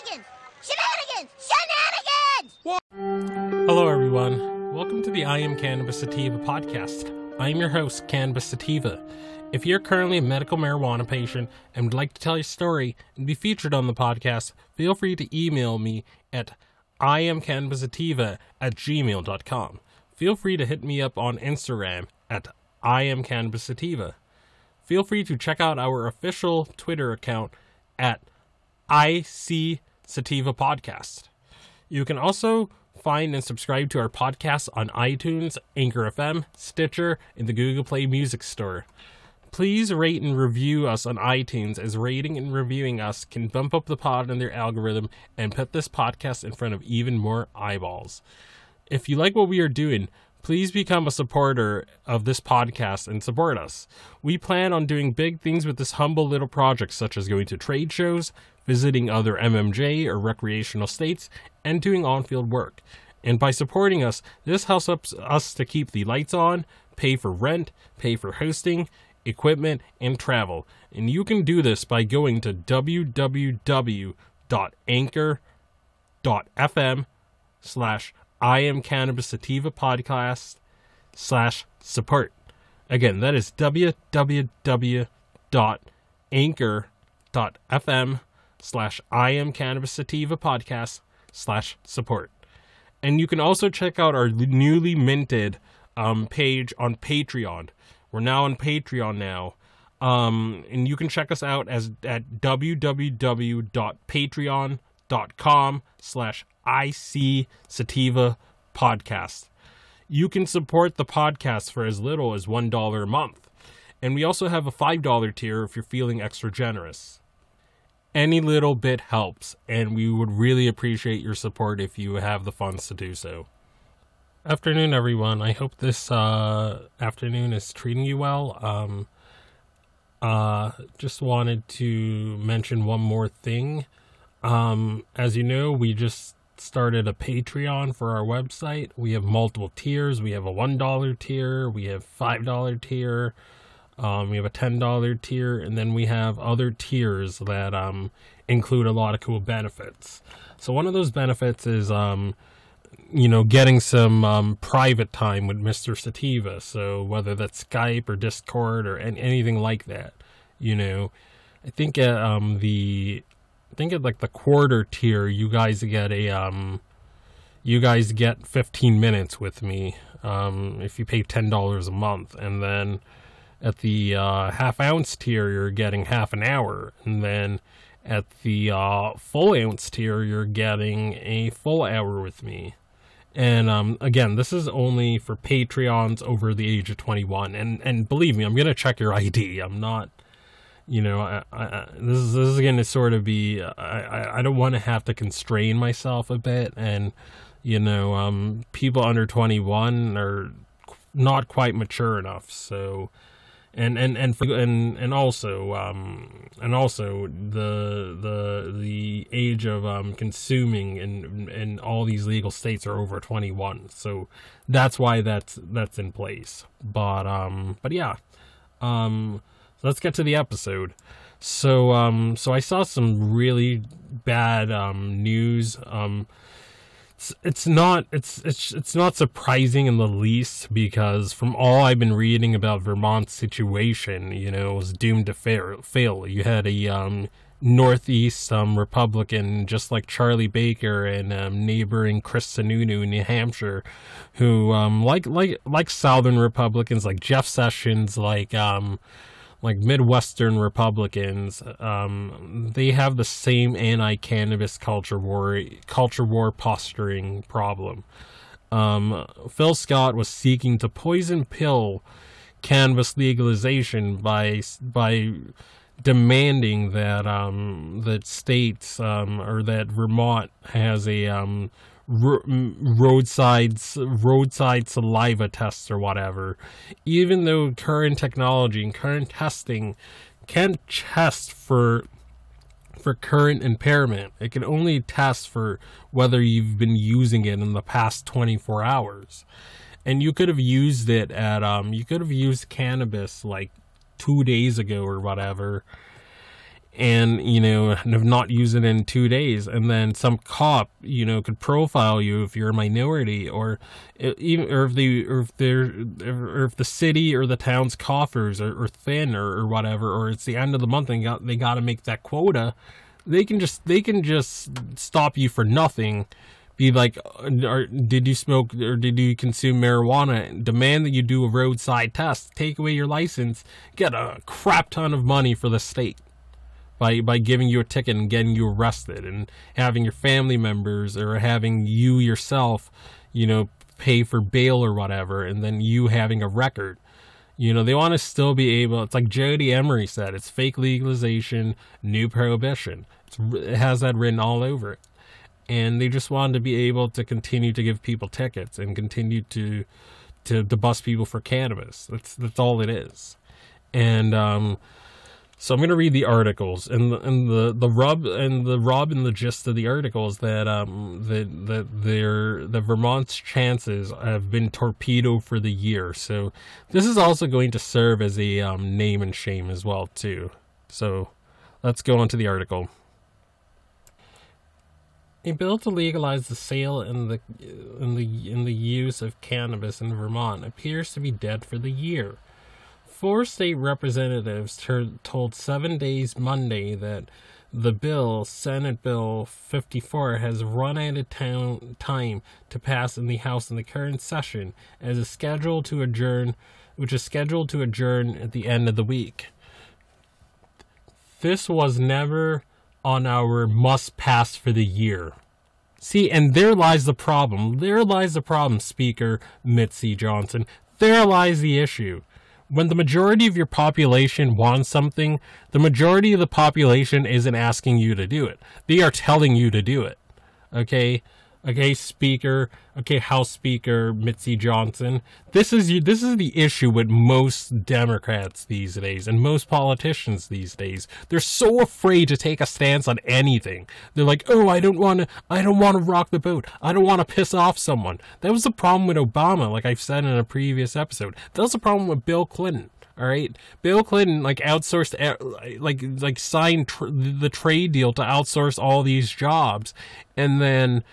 Shenanigans! Shenanigans! Shenanigans! Hello, everyone. Welcome to the I Am Cannabis Sativa podcast. I am your host, Cannabis Sativa. If you're currently a medical marijuana patient and would like to tell your story and be featured on the podcast, feel free to email me at iamcannabisativa at gmail.com. Feel free to hit me up on Instagram at iamcannabisativa. Feel free to check out our official Twitter account at IC Sativa Podcast. You can also find and subscribe to our podcast on iTunes, Anchor FM, Stitcher, and the Google Play Music Store. Please rate and review us on iTunes, as rating and reviewing us can bump up the pod in their algorithm and put this podcast in front of even more eyeballs. If you like what we are doing, please become a supporter of this podcast and support us. We plan on doing big things with this humble little project, such as going to trade shows, visiting other MMJ or recreational states, and doing on field work. And by supporting us, this helps us to keep the lights on, pay for rent, pay for hosting, equipment, and travel. And you can do this by going to www.anchor.fm slash I am Cannabis Sativa Podcast slash support. Again, that is www.anchor.fm slash I am Cannabis Sativa Podcast slash support. And you can also check out our newly minted um, page on Patreon. We're now on Patreon now. Um, and you can check us out as at www.patreon.com slash IC Sativa Podcast. You can support the podcast for as little as $1 a month. And we also have a $5 tier if you're feeling extra generous. Any little bit helps, and we would really appreciate your support if you have the funds to do so. Afternoon, everyone. I hope this uh, afternoon is treating you well. Um, uh, just wanted to mention one more thing. Um, as you know, we just started a Patreon for our website. We have multiple tiers. We have a $1 tier, we have $5 tier, um, we have a $10 tier, and then we have other tiers that um, include a lot of cool benefits. So, one of those benefits is, um, you know, getting some um, private time with Mr. Sativa. So, whether that's Skype or Discord or anything like that, you know, I think uh, um, the I think at like the quarter tier, you guys get a um, you guys get 15 minutes with me if you pay ten dollars a month, and then at the uh, half ounce tier, you're getting half an hour, and then at the uh, full ounce tier, you're getting a full hour with me. And um, again, this is only for Patreons over the age of 21. And and believe me, I'm gonna check your ID. I'm not you know, I, I, this is this is to sort of be. I I don't want to have to constrain myself a bit, and you know, um, people under twenty one are not quite mature enough. So, and and and and and also um and also the the the age of um consuming in in all these legal states are over 21 so that's why that's that's in place but um but yeah um let's get to the episode. So um so I saw some really bad um news. Um it's, not it's it's it's not surprising in the least because from all I've been reading about Vermont's situation, you know, it was doomed to fail. fail. You had a um Northeast um, Republican, just like Charlie Baker and um, neighboring Chris Sununu in New Hampshire, who um, like like like Southern Republicans, like Jeff Sessions, like um, like Midwestern Republicans, um, they have the same anti-cannabis culture war culture war posturing problem. Um, Phil Scott was seeking to poison pill cannabis legalization by by demanding that um, that states um, or that Vermont has a um, roadside roadside saliva tests or whatever. Even though current technology and current testing can't test for for current impairment it can only test for whether you've been using it in the past 24 hours. And you could have used it at um you could have used cannabis like 2 days ago or whatever and you know have not used it in two days. And then some cop you know could profile you if you're a minority or even or if the or if they're or if the city or the town's coffers are, are thin or, or whatever or it's the end of the month and got, they got to make that quota they can just they can just stop you for nothing. Be like uh, or did you smoke or did you consume marijuana? Demand that you do a roadside test. Take away your license. Get a crap ton of money for the state by by giving you a ticket and getting you arrested and having your family members or having you yourself, you know, pay for bail or whatever, and then you having a record. You know, they want to still be able. It's like Jodie Emery said. It's fake legalization, new prohibition. It's, it has that written all over it, and they just wanted to be able to continue to give people tickets and continue to to, to bust people for cannabis. That's that's all it is, and um, so I'm going to read the articles, and the, and the the rub and the rub and the gist of the articles that um that that their the Vermont's chances have been torpedoed for the year. So this is also going to serve as a um, name and shame as well too. So let's go on to the article. A bill to legalize the sale and the and the and the use of cannabis in Vermont appears to be dead for the year. Four state representatives ter- told Seven Days Monday that the bill, Senate Bill 54, has run out of time to pass in the House in the current session, as is scheduled to adjourn, which is scheduled to adjourn at the end of the week. This was never on our must pass for the year. See, and there lies the problem. There lies the problem, Speaker Mitzi Johnson. There lies the issue when the majority of your population wants something, the majority of the population isn't asking you to do it. They are telling you to do it. Okay? Okay, speaker, okay, House Speaker Mitzi Johnson. This is this is the issue with most Democrats these days and most politicians these days. They're so afraid to take a stance on anything. They're like, "Oh, I don't want to I don't want to rock the boat. I don't want to piss off someone." That was the problem with Obama, like I've said in a previous episode. That was the problem with Bill Clinton. All right, Bill Clinton like outsourced, like like signed tr- the trade deal to outsource all these jobs, and then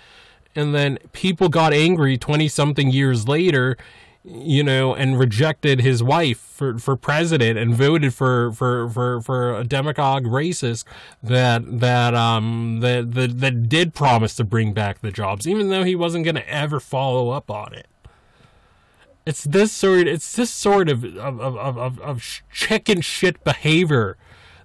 and then people got angry 20 something years later you know and rejected his wife for, for president and voted for for for, for a demagogue racist that that um that, that that did promise to bring back the jobs even though he wasn't going to ever follow up on it. It's this sort it's this sort of of, of, of, of chicken shit behavior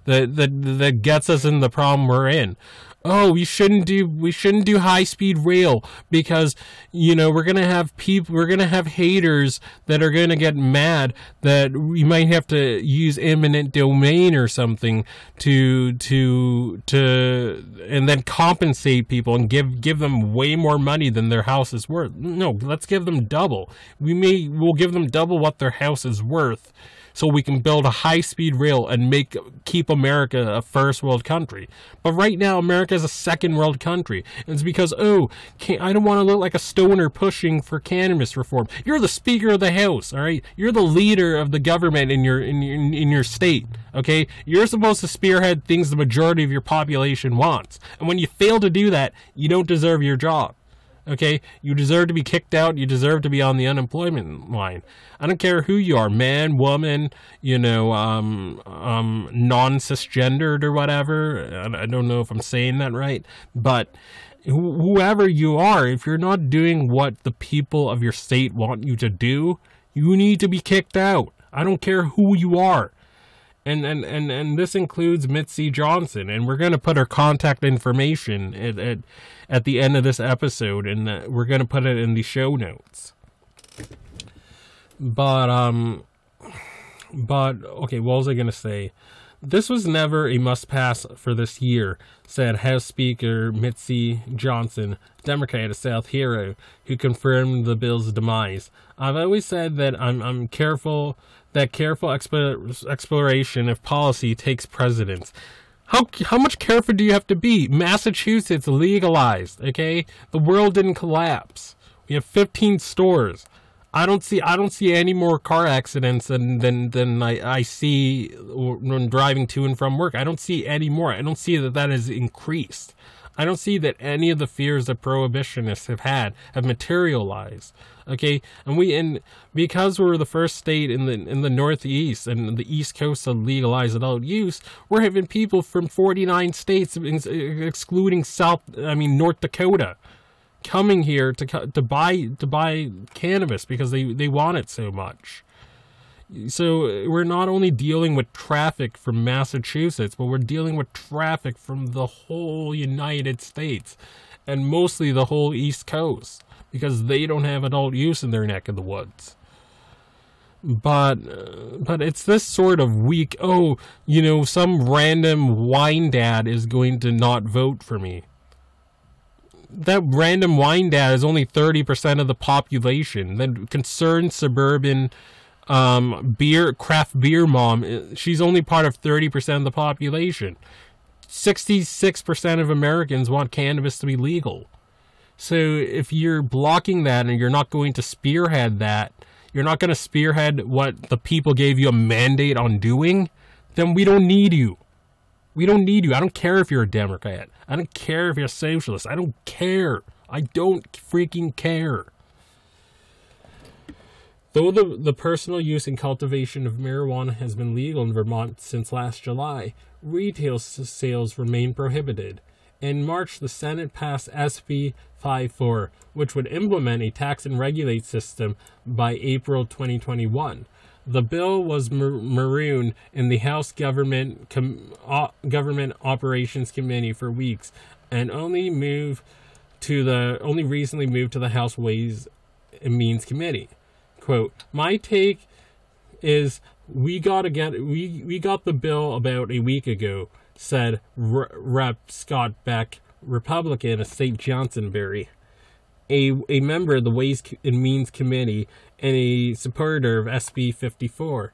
that, that that gets us in the problem we're in oh we shouldn't do we shouldn't do high speed rail because you know we're gonna have people we're gonna have haters that are gonna get mad that we might have to use eminent domain or something to to to and then compensate people and give give them way more money than their house is worth. No let's give them double. We may we'll give them double what their house is worth so we can build a high speed rail and make keep America a first world country. But right now, America is a second world country. And it's because, oh, I don't want to look like a stoner pushing for cannabis reform. You're the Speaker of the House, all right? You're the leader of the government in your in, in, in your state, okay? You're supposed to spearhead things the majority of your population wants. And when you fail to do that, you don't deserve your job. Okay, you deserve to be kicked out. You deserve to be on the unemployment line. I don't care who you are, man, woman, you know, um, um, non cisgendered or whatever. I don't know if I'm saying that right, but whoever you are, if you're not doing what the people of your state want you to do, you need to be kicked out. I don't care who you are and and and and this includes Mitzi Johnson, and we're going to put her contact information at, at at the end of this episode, and uh, we're going to put it in the show notes. But um, but okay, what was I going to say? This was never a must pass for this year, said House Speaker Mitzi Johnson, Democrat of South Hero, who confirmed the bill's demise. I've always said that I'm I'm careful that careful exploration of policy takes precedence. How, how much careful do you have to be? Massachusetts legalized, okay? The world didn't collapse. We have 15 stores. I don't see I don't see any more car accidents than than than I, I see when driving to and from work. I don't see any more. I don't see that that has increased. I don't see that any of the fears that prohibitionists have had have materialized. Okay, and we and because we're the first state in the in the Northeast and the East Coast to legalize adult use, we're having people from 49 states, excluding South, I mean North Dakota, coming here to to buy to buy cannabis because they they want it so much. So we're not only dealing with traffic from Massachusetts, but we're dealing with traffic from the whole United States and mostly the whole East Coast because they don't have adult use in their neck of the woods. But uh, but it's this sort of weak. Oh, you know, some random wine dad is going to not vote for me. That random wine dad is only thirty percent of the population. Then concerned suburban um, beer craft beer mom uh, she's only part of 30% of the population. 66% of americans want cannabis to be legal. So if you're blocking that and you're not going to spearhead that you're not going to spearhead what the people gave you a mandate on doing then we don't need you. We don't need you. I don't care if you're a democrat. I don't care if you're a socialist. I don't care. I don't freaking care Though the, the personal use and cultivation of marijuana has been legal in Vermont since last July, retail sales remain prohibited. In March, the Senate passed SB 54, which would implement a tax and regulate system by April 2021. The bill was mar- marooned in the House Government Com- o- Government Operations Committee for weeks, and only moved to the only recently moved to the House Ways and Means Committee quote my take is we got get we we got the bill about a week ago said R- rep. Scott beck republican of st johnsonbury a, a member of the ways and means committee and a supporter of sb 54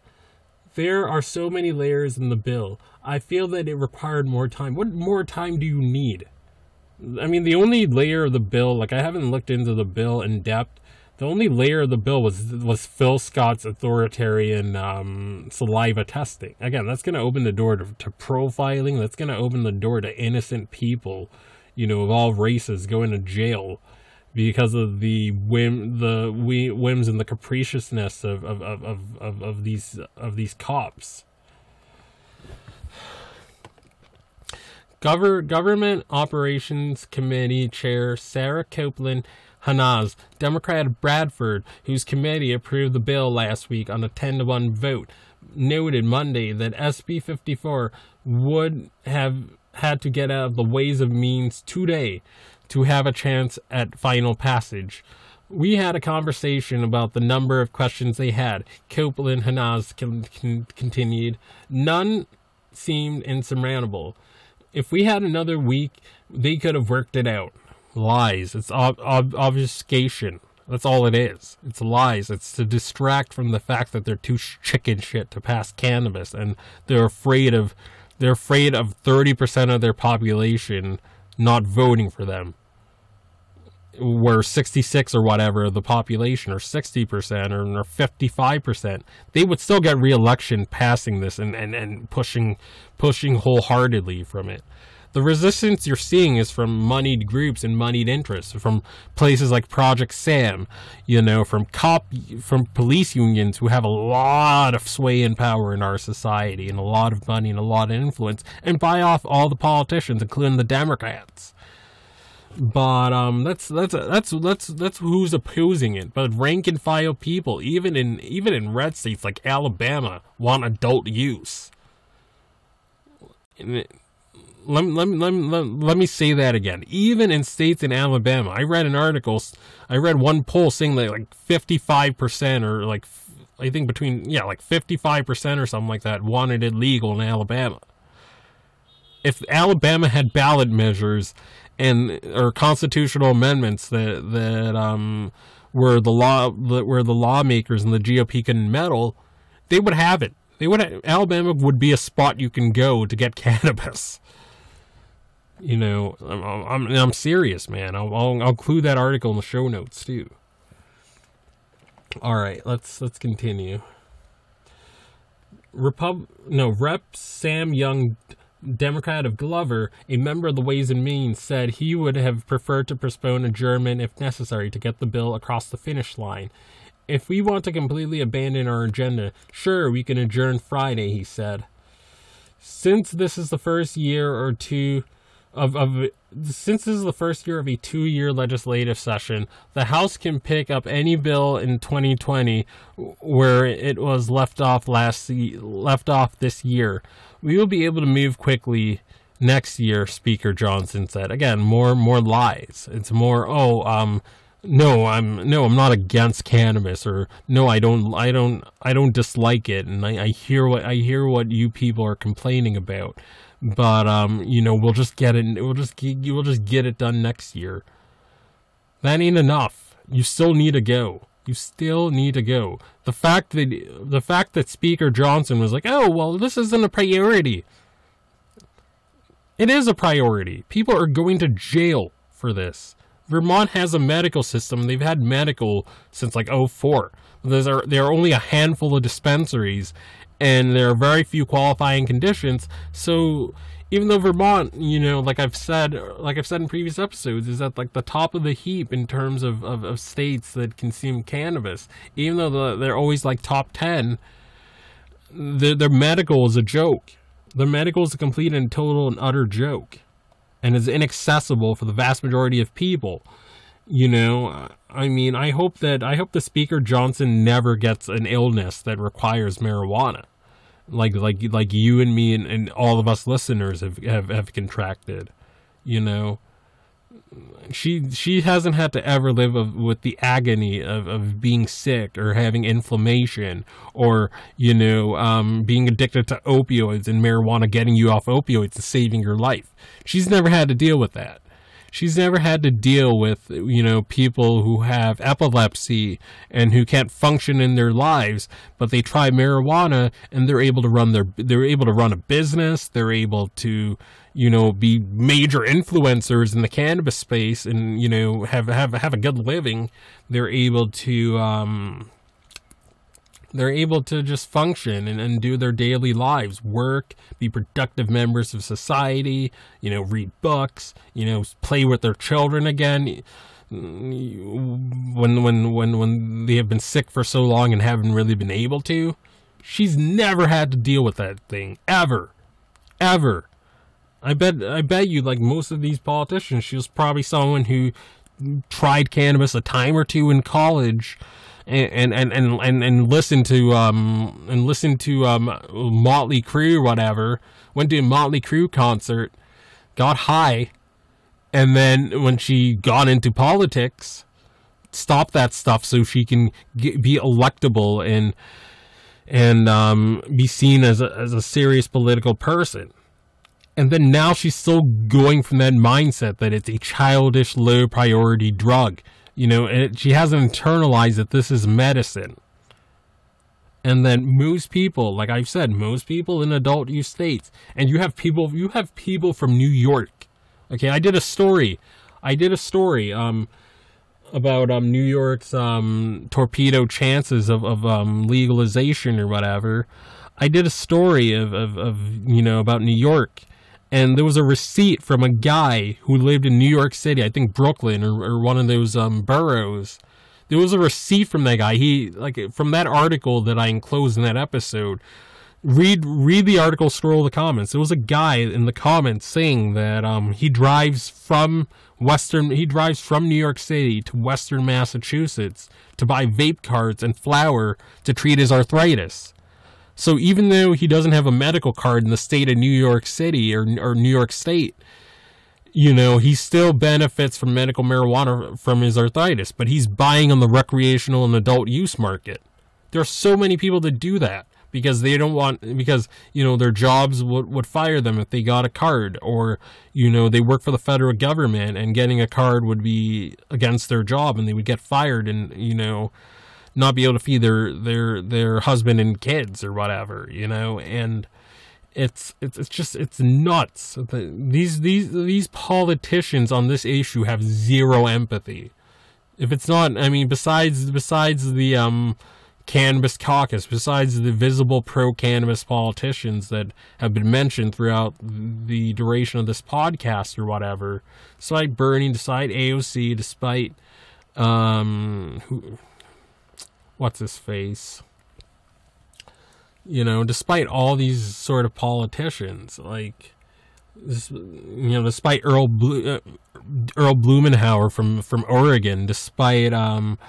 there are so many layers in the bill. I feel that it required more time. What more time do you need? I mean the only layer of the bill like i haven't looked into the bill in depth the only layer of the bill was was Phil Scott's authoritarian um, saliva testing. Again, that's going to open the door to, to profiling. That's going to open the door to innocent people, you know, of all races going to jail because of the whim, the whims and the capriciousness of of, of, of, of, of these of these cops. Gover- Government Operations Committee Chair Sarah Copeland Hanaz, Democrat Bradford, whose committee approved the bill last week on a 10 to 1 vote, noted Monday that SB 54 would have had to get out of the ways of means today to have a chance at final passage. We had a conversation about the number of questions they had. Copeland Hanaz con- con- continued. None seemed insurmountable. If we had another week, they could have worked it out lies. It's ob- ob- obfuscation. That's all it is. It's lies. It's to distract from the fact that they're too chicken shit to pass cannabis, and they're afraid of they're afraid of thirty percent of their population not voting for them. Where sixty six or whatever the population, or sixty percent, or, or fifty five percent, they would still get re-election passing this and, and, and pushing pushing wholeheartedly from it the resistance you're seeing is from moneyed groups and moneyed interests, from places like Project SAM, you know, from cop, from police unions who have a lot of sway and power in our society and a lot of money and a lot of influence, and buy off all the politicians, including the Democrats. But um, that's that's that's that's that's who's opposing it. But rank and file people, even in even in red states like Alabama, want adult use. And it, let, let, let, let, let me say that again. Even in states in Alabama, I read an article, I read one poll saying that like 55% or like, I think between, yeah, like 55% or something like that wanted it legal in Alabama. If Alabama had ballot measures and, or constitutional amendments that, that, um, the law, where the lawmakers and the GOP can meddle, they would have it. They would, Alabama would be a spot you can go to get cannabis you know, I'm I'm, I'm serious, man. I'll, I'll, I'll include that article in the show notes too. All right, let's let's continue. Repub no Rep Sam Young, Democrat of Glover, a member of the Ways and Means, said he would have preferred to postpone adjournment if necessary to get the bill across the finish line. If we want to completely abandon our agenda, sure, we can adjourn Friday, he said. Since this is the first year or two of, of since this is the first year of a two-year legislative session, the House can pick up any bill in 2020 where it was left off last left off this year. We will be able to move quickly next year, Speaker Johnson said. Again, more more lies. It's more oh um no, I'm no, I'm not against cannabis or no, I don't I don't I don't dislike it and I, I hear what I hear what you people are complaining about but um, you know, we'll just get it. We'll just you will just get it done next year. That ain't enough. You still need to go. You still need to go. The fact that the fact that Speaker Johnson was like, "Oh, well, this isn't a priority." It is a priority. People are going to jail for this. Vermont has a medical system. They've had medical since like 04. There's are there are only a handful of dispensaries and there are very few qualifying conditions. So even though Vermont, you know, like I've said, like I've said in previous episodes, is at like the top of the heap in terms of, of, of states that consume cannabis, even though the, they're always like top 10, their, their medical is a joke. Their medical is a complete and total and utter joke and is inaccessible for the vast majority of people. You know, I mean, I hope that I hope the Speaker Johnson never gets an illness that requires marijuana like like like you and me and, and all of us listeners have, have have contracted you know she she hasn't had to ever live with the agony of, of being sick or having inflammation or you know um, being addicted to opioids and marijuana getting you off opioids and saving your life. She's never had to deal with that she's never had to deal with you know people who have epilepsy and who can't function in their lives but they try marijuana and they're able to run their they're able to run a business. They're able to you know be major influencers in the cannabis space and you know have have have a good living. They're able to um they're able to just function and, and do their daily lives, work, be productive members of society, you know, read books, you know, play with their children again. When when when when they have been sick for so long and haven't really been able to, she's never had to deal with that thing ever, ever. I bet I bet you like most of these politicians, she was probably someone who tried cannabis a time or two in college and and and and, and listen to um and listen to um Motley Crue whatever. Went to a Motley Crue concert, got high, and then when she got into politics, stopped that stuff so she can get, be electable and and um, be seen as a, as a serious political person. And then now she's still going from that mindset that it's a childish, low priority drug you know, it, she hasn't internalized that this is medicine. And then most people, like I've said, most people in adult use states, and you have people, you have people from New York. Okay, I did a story. I did a story um, about um, New York's um, torpedo chances of, of um, legalization or whatever. I did a story of, of, of, you know, about New York and there was a receipt from a guy who lived in New York City, I think Brooklyn or, or one of those um, boroughs. There was a receipt from that guy. He like from that article that I enclosed in that episode. Read read the article, scroll the comments. There was a guy in the comments saying that um, he drives from Western he drives from New York City to Western Massachusetts to buy vape carts and flour to treat his arthritis. So even though he doesn't have a medical card in the state of New York City or, or New York State, you know, he still benefits from medical marijuana from his arthritis, but he's buying on the recreational and adult use market. There are so many people that do that because they don't want because you know their jobs would, would fire them if they got a card or you know they work for the federal government and getting a card would be against their job and they would get fired and you know not be able to feed their their their husband and kids or whatever, you know, and it's it's it's just it's nuts. These these these politicians on this issue have zero empathy. If it's not, I mean, besides besides the um, cannabis caucus, besides the visible pro-cannabis politicians that have been mentioned throughout the duration of this podcast or whatever, despite Bernie, despite AOC, despite um, who, what's his face, you know, despite all these sort of politicians, like you know, despite Earl Blu- uh, Earl Blumenauer from from Oregon, despite um,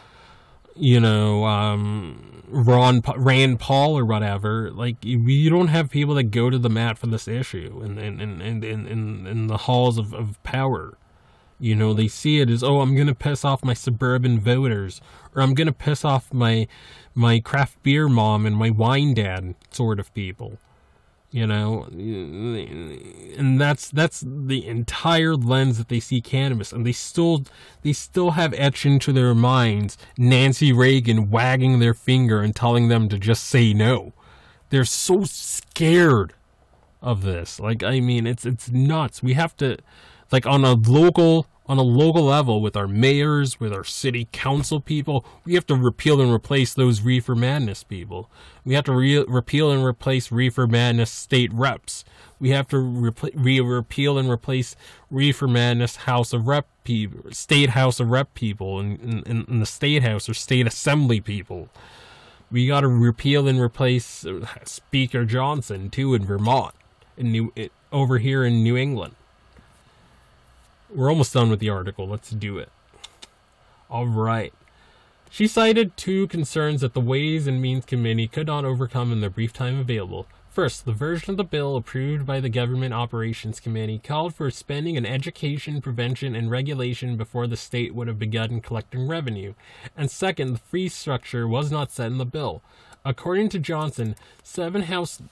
you know, um, Ron Rand Paul or whatever, like you don't have people that go to the mat for this issue in in in in in, in the halls of, of power. You know, they see it as, oh, I'm gonna piss off my suburban voters, or I'm gonna piss off my my craft beer mom and my wine dad sort of people. You know and that's that's the entire lens that they see cannabis and they still they still have etched into their minds Nancy Reagan wagging their finger and telling them to just say no. They're so scared of this. Like i mean it's it's nuts. We have to like on a local on a local level with our mayors, with our city council people, we have to repeal and replace those reefer madness people. We have to re- repeal and replace reefer madness state reps. We have to re- re- repeal and replace reefer madness House of Rep people, state House of Rep people, and in, in, the state house or state assembly people. We got to repeal and replace uh, Speaker Johnson too in Vermont, in New over here in New England. We're almost done with the article. Let's do it. All right. She cited two concerns that the Ways and Means Committee could not overcome in the brief time available. First, the version of the bill approved by the Government Operations Committee called for spending on education, prevention, and regulation before the state would have begun collecting revenue. And second, the fee structure was not set in the bill. According to Johnson, seven House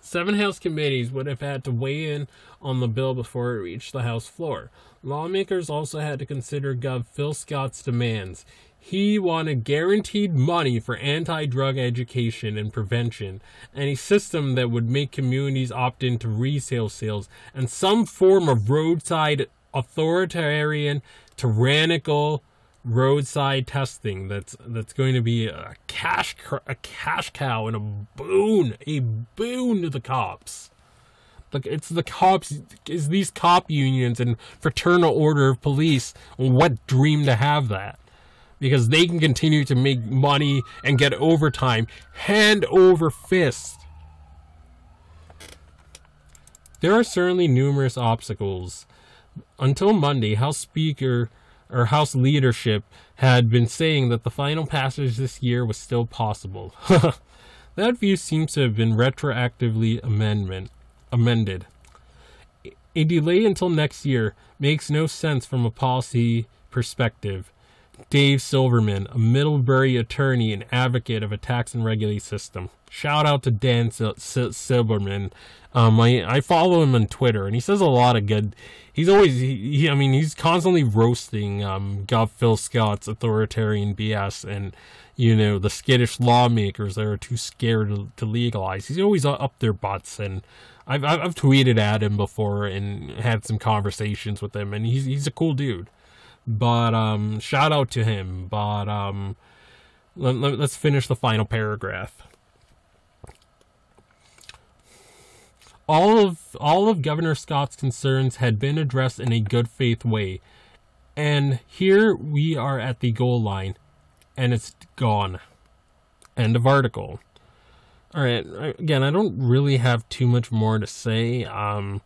seven House committees would have had to weigh in on the bill before it reached the House floor. Lawmakers also had to consider Gov. Phil Scott's demands. He wanted guaranteed money for anti drug education and prevention, and a system that would make communities opt into resale sales, and some form of roadside authoritarian, tyrannical roadside testing that's that's going to be a cash a cash cow and a boon a boon to the cops like it's the cops, is these cop unions and fraternal order of police. What dream to have that? Because they can continue to make money and get overtime hand over fist. There are certainly numerous obstacles. Until Monday, House Speaker or House leadership had been saying that the final passage this year was still possible. that view seems to have been retroactively amendment amended. A delay until next year makes no sense from a policy perspective. Dave Silverman, a Middlebury attorney and advocate of a tax and regulate system. Shout out to Dan Silverman. Um, I, I follow him on Twitter, and he says a lot of good. He's always, he, he I mean, he's constantly roasting um, Gov. Phil Scott's authoritarian BS and, you know, the skittish lawmakers that are too scared to, to legalize. He's always up their butts, and I've, I've tweeted at him before and had some conversations with him, and he's he's a cool dude. But um, shout out to him. But um, let, let, let's finish the final paragraph. All of all of Governor Scott's concerns had been addressed in a good faith way, and here we are at the goal line, and it's gone. End of article. All right. Again, I don't really have too much more to say. Um,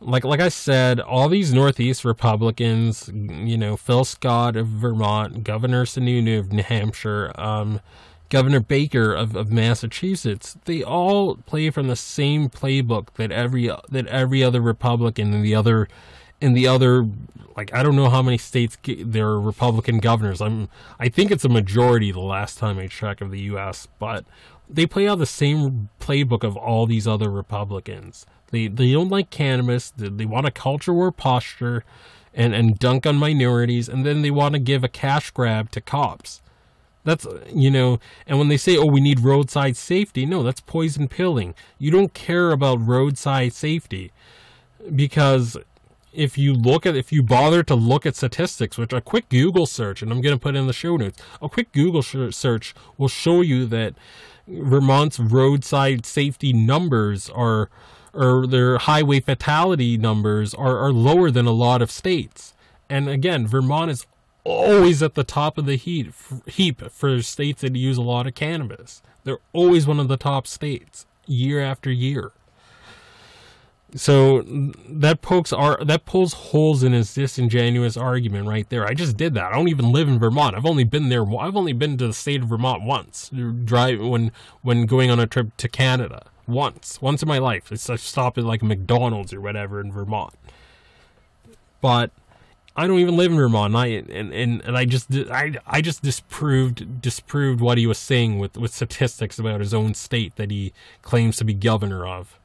like like I said, all these Northeast Republicans, you know, Phil Scott of Vermont, Governor Sununu of New Hampshire, um, Governor Baker of, of Massachusetts, they all play from the same playbook that every that every other Republican in the other in the other like I don't know how many states there are Republican governors. I'm I think it's a majority the last time I checked of the U.S. But they play out the same playbook of all these other Republicans. They they don't like cannabis. They, they want a culture war posture, and and dunk on minorities, and then they want to give a cash grab to cops. That's you know, and when they say, "Oh, we need roadside safety," no, that's poison pilling. You don't care about roadside safety because if you look at if you bother to look at statistics which a quick google search and i'm going to put in the show notes a quick google search will show you that vermont's roadside safety numbers are or their highway fatality numbers are, are lower than a lot of states. And again vermont is always at the top of the heap heap for states that use a lot of cannabis. They're always one of the top states year after year so that pokes are that pulls holes in his disingenuous argument right there. I just did that. I don't even live in Vermont. I've only been there. I've only been to the state of Vermont once. Drive when when going on a trip to Canada once, once in my life. It's I stopped at like McDonald's or whatever in Vermont. But I don't even live in Vermont. And I and, and, and I just I I just disproved disproved what he was saying with with statistics about his own state that he claims to be governor of.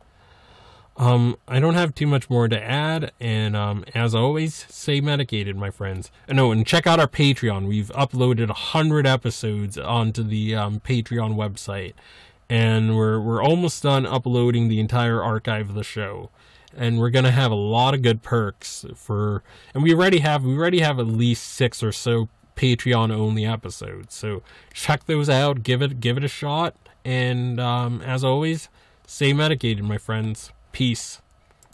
Um, I don't have too much more to add, and um, as always, stay medicated, my friends. And no, and check out our Patreon. We've uploaded hundred episodes onto the um, Patreon website, and we're we're almost done uploading the entire archive of the show. And we're gonna have a lot of good perks for, and we already have we already have at least six or so Patreon only episodes. So check those out. Give it give it a shot. And um, as always, stay medicated, my friends. Peace.